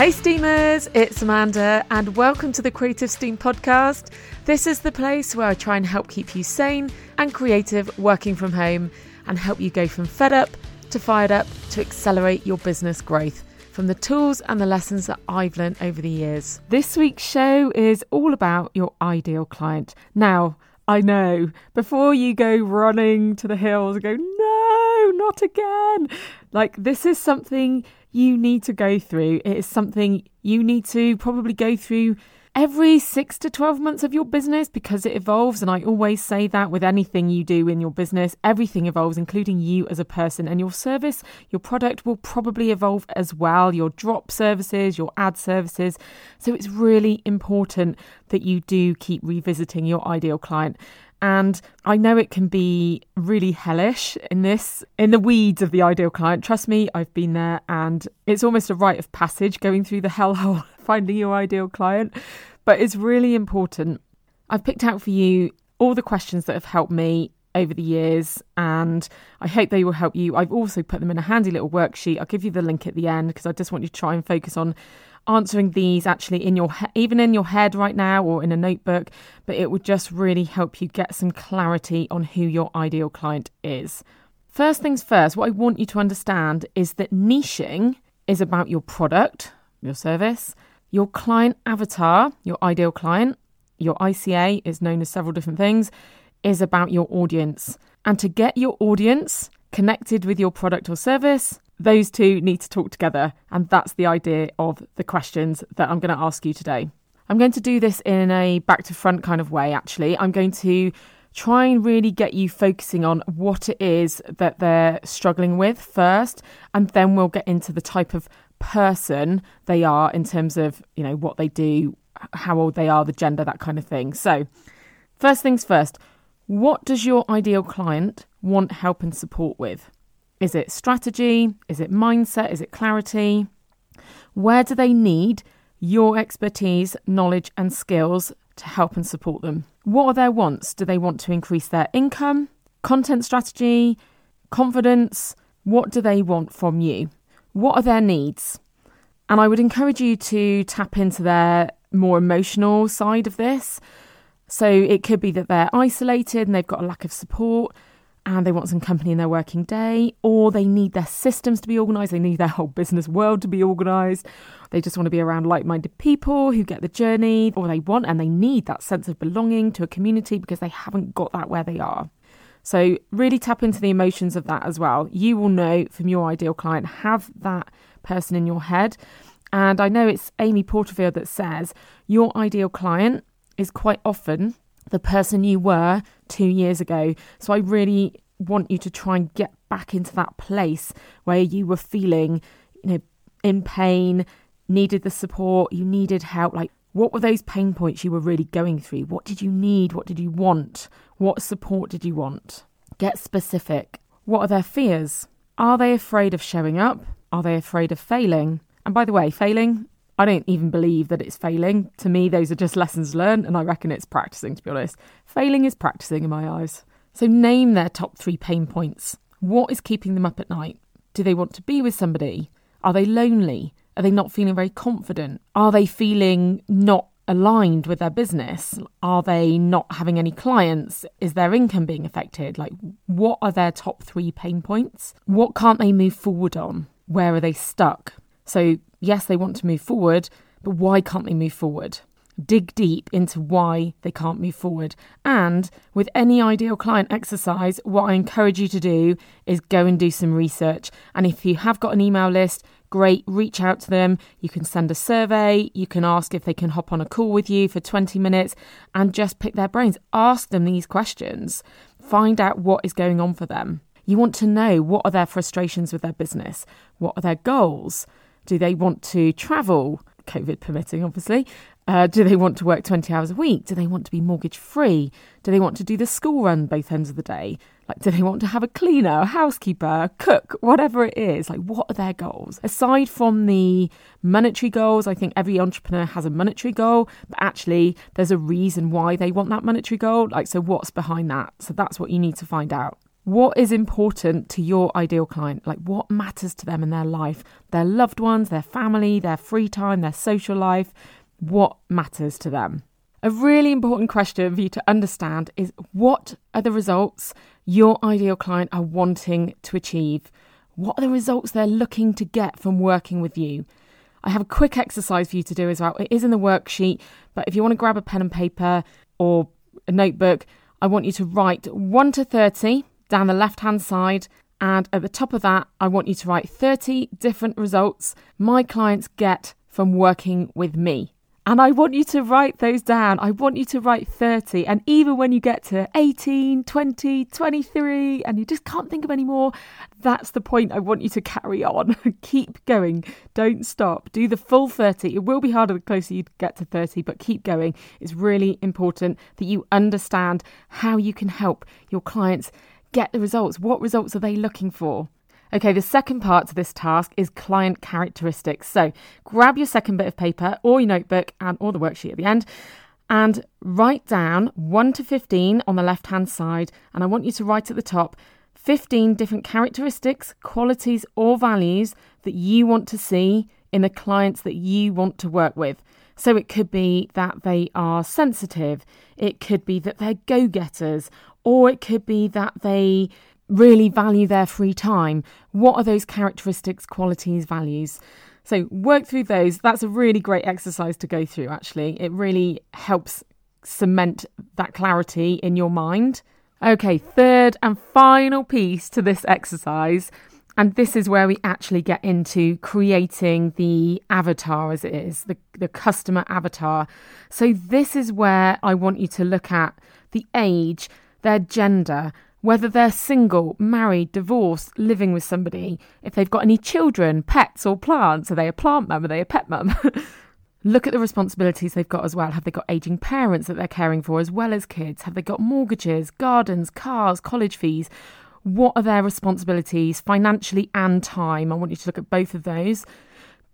Hey Steamers, it's Amanda, and welcome to the Creative Steam Podcast. This is the place where I try and help keep you sane and creative working from home and help you go from fed up to fired up to accelerate your business growth from the tools and the lessons that I've learned over the years. This week's show is all about your ideal client. Now, I know, before you go running to the hills and go, no, not again. Like, this is something you need to go through. It is something you need to probably go through every six to 12 months of your business because it evolves. And I always say that with anything you do in your business, everything evolves, including you as a person. And your service, your product will probably evolve as well, your drop services, your ad services. So it's really important that you do keep revisiting your ideal client. And I know it can be really hellish in this, in the weeds of the ideal client. Trust me, I've been there and it's almost a rite of passage going through the hellhole, finding your ideal client. But it's really important. I've picked out for you all the questions that have helped me over the years and I hope they will help you. I've also put them in a handy little worksheet. I'll give you the link at the end because I just want you to try and focus on answering these actually in your he- even in your head right now or in a notebook, but it would just really help you get some clarity on who your ideal client is. First things first, what I want you to understand is that niching is about your product, your service, your client avatar, your ideal client, your ICA is known as several different things, is about your audience. And to get your audience connected with your product or service, those two need to talk together. And that's the idea of the questions that I'm going to ask you today. I'm going to do this in a back to front kind of way, actually. I'm going to try and really get you focusing on what it is that they're struggling with first, and then we'll get into the type of person they are in terms of, you know, what they do, how old they are, the gender, that kind of thing. So, first things first, what does your ideal client want help and support with? Is it strategy? Is it mindset? Is it clarity? Where do they need your expertise, knowledge, and skills to help and support them? What are their wants? Do they want to increase their income, content strategy, confidence? What do they want from you? What are their needs? And I would encourage you to tap into their more emotional side of this. So it could be that they're isolated and they've got a lack of support and they want some company in their working day, or they need their systems to be organized, they need their whole business world to be organized. They just want to be around like minded people who get the journey, or they want and they need that sense of belonging to a community because they haven't got that where they are. So, really tap into the emotions of that as well. You will know from your ideal client, have that person in your head. And I know it's Amy Porterfield that says your ideal client is quite often the person you were two years ago. So I really want you to try and get back into that place where you were feeling, you know, in pain, needed the support, you needed help. Like, what were those pain points you were really going through? What did you need? What did you want? What support did you want? Get specific. What are their fears? Are they afraid of showing up? Are they afraid of failing? And by the way, failing I don't even believe that it's failing. To me, those are just lessons learned, and I reckon it's practicing, to be honest. Failing is practicing in my eyes. So, name their top three pain points. What is keeping them up at night? Do they want to be with somebody? Are they lonely? Are they not feeling very confident? Are they feeling not aligned with their business? Are they not having any clients? Is their income being affected? Like, what are their top three pain points? What can't they move forward on? Where are they stuck? So, yes, they want to move forward, but why can't they move forward? Dig deep into why they can't move forward. And with any ideal client exercise, what I encourage you to do is go and do some research. And if you have got an email list, great, reach out to them. You can send a survey, you can ask if they can hop on a call with you for 20 minutes and just pick their brains. Ask them these questions, find out what is going on for them. You want to know what are their frustrations with their business, what are their goals do they want to travel? COVID permitting, obviously. Uh, do they want to work 20 hours a week? Do they want to be mortgage free? Do they want to do the school run both ends of the day? Like, do they want to have a cleaner, a housekeeper, a cook, whatever it is? Like, what are their goals? Aside from the monetary goals, I think every entrepreneur has a monetary goal, but actually, there's a reason why they want that monetary goal. Like, so what's behind that? So that's what you need to find out. What is important to your ideal client? Like what matters to them in their life, their loved ones, their family, their free time, their social life? What matters to them? A really important question for you to understand is what are the results your ideal client are wanting to achieve? What are the results they're looking to get from working with you? I have a quick exercise for you to do as well. It is in the worksheet, but if you want to grab a pen and paper or a notebook, I want you to write 1 to 30 down the left hand side. And at the top of that, I want you to write 30 different results my clients get from working with me. And I want you to write those down. I want you to write 30. And even when you get to 18, 20, 23, and you just can't think of any more, that's the point I want you to carry on. keep going. Don't stop. Do the full 30. It will be harder the closer you get to 30, but keep going. It's really important that you understand how you can help your clients get the results. What results are they looking for? Okay, the second part to this task is client characteristics. So grab your second bit of paper or your notebook and or the worksheet at the end and write down 1 to 15 on the left hand side. And I want you to write at the top 15 different characteristics, qualities, or values that you want to see in the clients that you want to work with. So it could be that they are sensitive, it could be that they're go getters, or it could be that they really value their free time. What are those characteristics, qualities, values? So work through those. That's a really great exercise to go through, actually. It really helps cement that clarity in your mind. Okay, third and final piece to this exercise. And this is where we actually get into creating the avatar as it is, the, the customer avatar. So, this is where I want you to look at the age, their gender, whether they're single, married, divorced, living with somebody, if they've got any children, pets, or plants. Are they a plant mum? Are they a pet mum? Look at the responsibilities they've got as well. Have they got aging parents that they're caring for as well as kids? Have they got mortgages, gardens, cars, college fees? What are their responsibilities financially and time? I want you to look at both of those.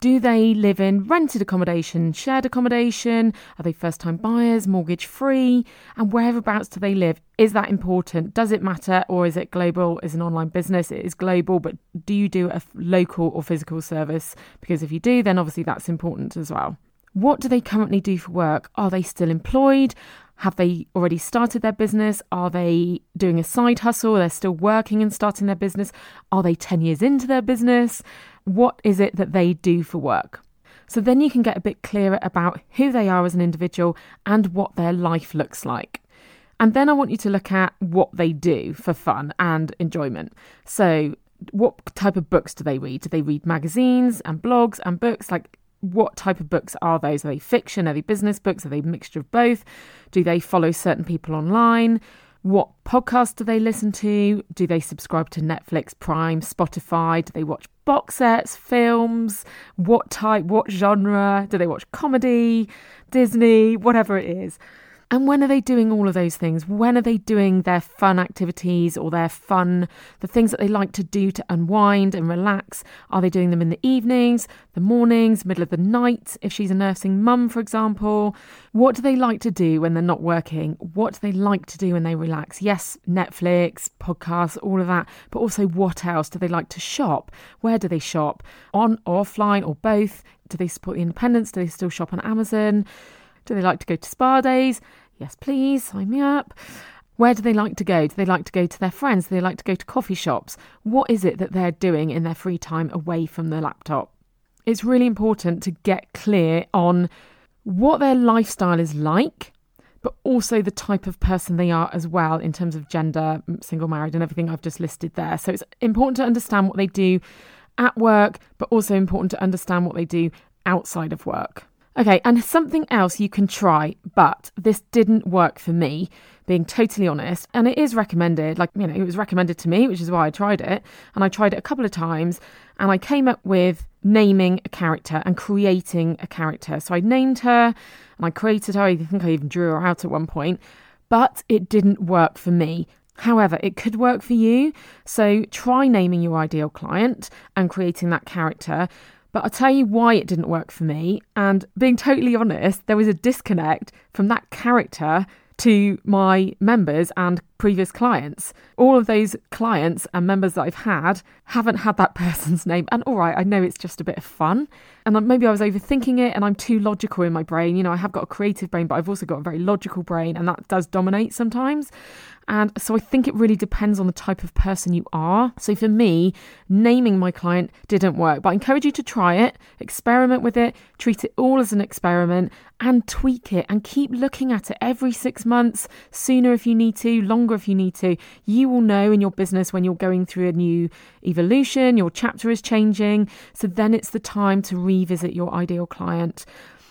Do they live in rented accommodation, shared accommodation? Are they first time buyers, mortgage free? And whereabouts do they live? Is that important? Does it matter? Or is it global? Is an online business? It is global, but do you do a local or physical service? Because if you do, then obviously that's important as well. What do they currently do for work? Are they still employed? Have they already started their business? Are they doing a side hustle? Are They're still working and starting their business? Are they 10 years into their business? What is it that they do for work? So then you can get a bit clearer about who they are as an individual and what their life looks like. And then I want you to look at what they do for fun and enjoyment. So, what type of books do they read? Do they read magazines and blogs and books? Like, what type of books are those? Are they fiction? Are they business books? Are they a mixture of both? Do they follow certain people online? What podcasts do they listen to? Do they subscribe to Netflix, Prime, Spotify? Do they watch box sets, films? What type, what genre? Do they watch comedy, Disney, whatever it is? And when are they doing all of those things? When are they doing their fun activities or their fun, the things that they like to do to unwind and relax? Are they doing them in the evenings, the mornings, middle of the night? If she's a nursing mum, for example, what do they like to do when they're not working? What do they like to do when they relax? Yes, Netflix, podcasts, all of that, but also what else? Do they like to shop? Where do they shop? On, offline, or both? Do they support the independents? Do they still shop on Amazon? Do they like to go to spa days? Yes, please, sign me up. Where do they like to go? Do they like to go to their friends? Do they like to go to coffee shops? What is it that they're doing in their free time away from the laptop? It's really important to get clear on what their lifestyle is like, but also the type of person they are as well in terms of gender, single, married, and everything I've just listed there. So it's important to understand what they do at work, but also important to understand what they do outside of work. Okay, and something else you can try, but this didn't work for me, being totally honest. And it is recommended, like, you know, it was recommended to me, which is why I tried it. And I tried it a couple of times, and I came up with naming a character and creating a character. So I named her and I created her. I think I even drew her out at one point, but it didn't work for me. However, it could work for you. So try naming your ideal client and creating that character. But I'll tell you why it didn't work for me. And being totally honest, there was a disconnect from that character to my members and previous clients. All of those clients and members that I've had haven't had that person's name. And all right, I know it's just a bit of fun. And maybe I was overthinking it and I'm too logical in my brain. You know, I have got a creative brain, but I've also got a very logical brain, and that does dominate sometimes. And so I think it really depends on the type of person you are. So for me, naming my client didn't work, but I encourage you to try it, experiment with it, treat it all as an experiment, and tweak it and keep looking at it every six months, sooner if you need to, longer if you need to. You will know in your business when you're going through a new evolution, your chapter is changing. So then it's the time to revisit your ideal client.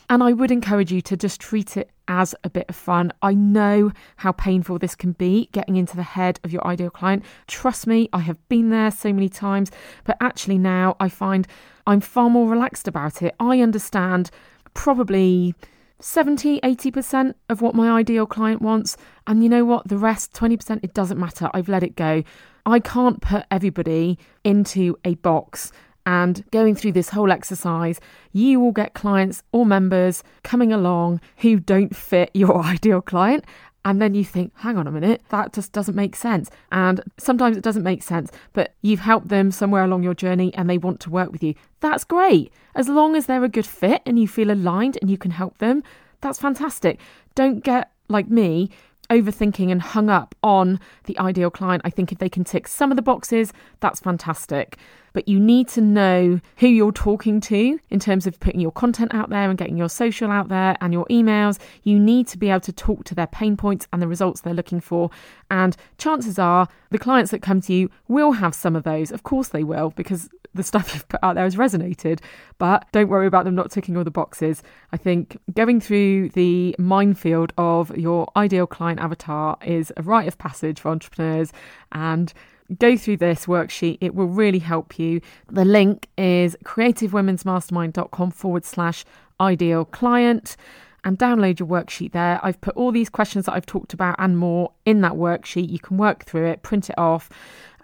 And I would encourage you to just treat it as a bit of fun. I know how painful this can be getting into the head of your ideal client. Trust me, I have been there so many times, but actually now I find I'm far more relaxed about it. I understand probably 70, 80% of what my ideal client wants. And you know what? The rest, 20%, it doesn't matter. I've let it go. I can't put everybody into a box and going through this whole exercise, you will get clients or members coming along who don't fit your ideal client. And then you think, hang on a minute, that just doesn't make sense. And sometimes it doesn't make sense, but you've helped them somewhere along your journey and they want to work with you. That's great. As long as they're a good fit and you feel aligned and you can help them, that's fantastic. Don't get like me overthinking and hung up on the ideal client. I think if they can tick some of the boxes, that's fantastic but you need to know who you're talking to in terms of putting your content out there and getting your social out there and your emails. You need to be able to talk to their pain points and the results they're looking for. And chances are the clients that come to you will have some of those. Of course, they will, because the stuff you've put out there has resonated. But don't worry about them not ticking all the boxes. I think going through the minefield of your ideal client avatar is a rite of passage for entrepreneurs. And go through this worksheet. It will really help you. The link is creativewomensmastermind.com forward slash ideal client and download your worksheet there. I've put all these questions that I've talked about and more in that worksheet. You can work through it, print it off,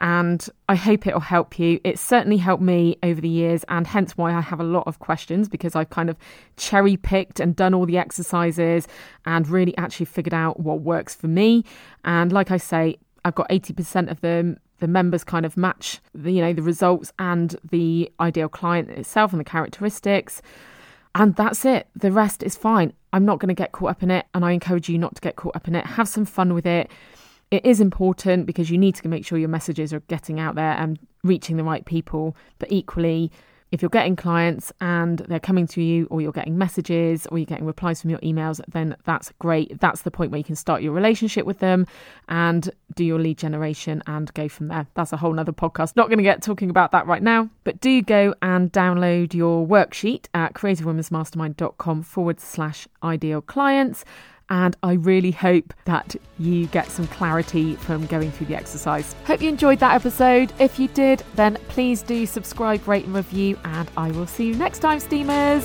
and I hope it'll help you. It's certainly helped me over the years, and hence why I have a lot of questions because I've kind of cherry picked and done all the exercises and really actually figured out what works for me. And like I say, I've got 80% of them the members kind of match the you know the results and the ideal client itself and the characteristics. And that's it. The rest is fine. I'm not going to get caught up in it and i encourage you not to get caught up in it. Have some fun with it it is important because you need to make sure your messages are getting out there and reaching the right people but equally if you're getting clients and they're coming to you, or you're getting messages, or you're getting replies from your emails, then that's great. That's the point where you can start your relationship with them and do your lead generation and go from there. That's a whole nother podcast. Not going to get talking about that right now, but do go and download your worksheet at creativewomensmastermind.com forward slash ideal clients. And I really hope that you get some clarity from going through the exercise. Hope you enjoyed that episode. If you did, then please do subscribe, rate, and review. And I will see you next time, Steamers.